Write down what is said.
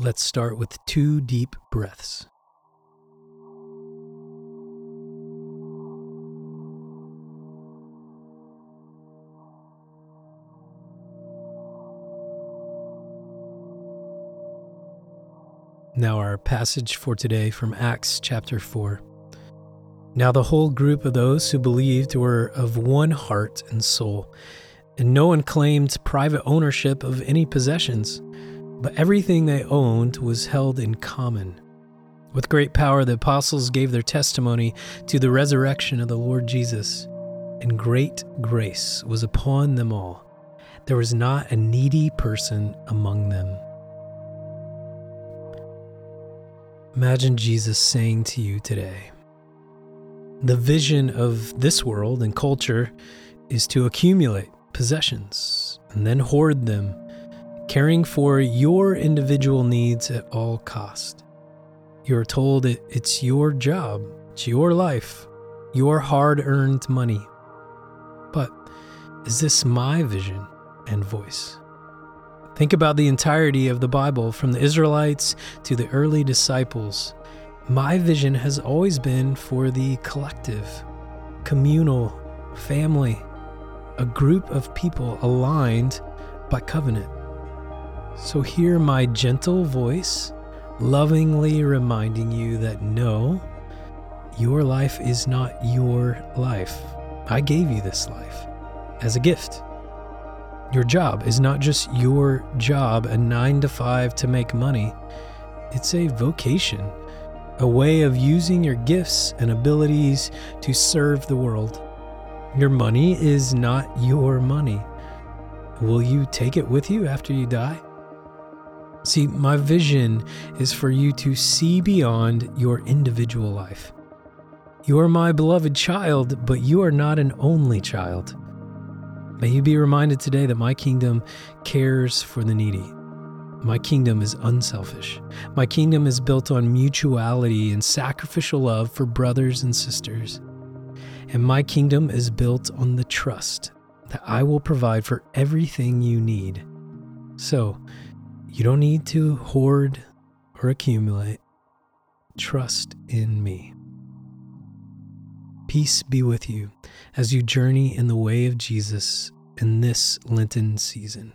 let's start with two deep breaths. Now, our passage for today from Acts chapter 4. Now, the whole group of those who believed were of one heart and soul, and no one claimed private ownership of any possessions, but everything they owned was held in common. With great power, the apostles gave their testimony to the resurrection of the Lord Jesus, and great grace was upon them all. There was not a needy person among them. Imagine Jesus saying to you today The vision of this world and culture is to accumulate possessions and then hoard them, caring for your individual needs at all cost. You're told it, it's your job, it's your life, your hard earned money. But is this my vision and voice? Think about the entirety of the Bible, from the Israelites to the early disciples. My vision has always been for the collective, communal, family, a group of people aligned by covenant. So hear my gentle voice lovingly reminding you that no, your life is not your life. I gave you this life as a gift. Your job is not just your job, a nine to five to make money. It's a vocation, a way of using your gifts and abilities to serve the world. Your money is not your money. Will you take it with you after you die? See, my vision is for you to see beyond your individual life. You are my beloved child, but you are not an only child. May you be reminded today that my kingdom cares for the needy. My kingdom is unselfish. My kingdom is built on mutuality and sacrificial love for brothers and sisters. And my kingdom is built on the trust that I will provide for everything you need. So, you don't need to hoard or accumulate. Trust in me. Peace be with you as you journey in the way of Jesus in this Lenten season.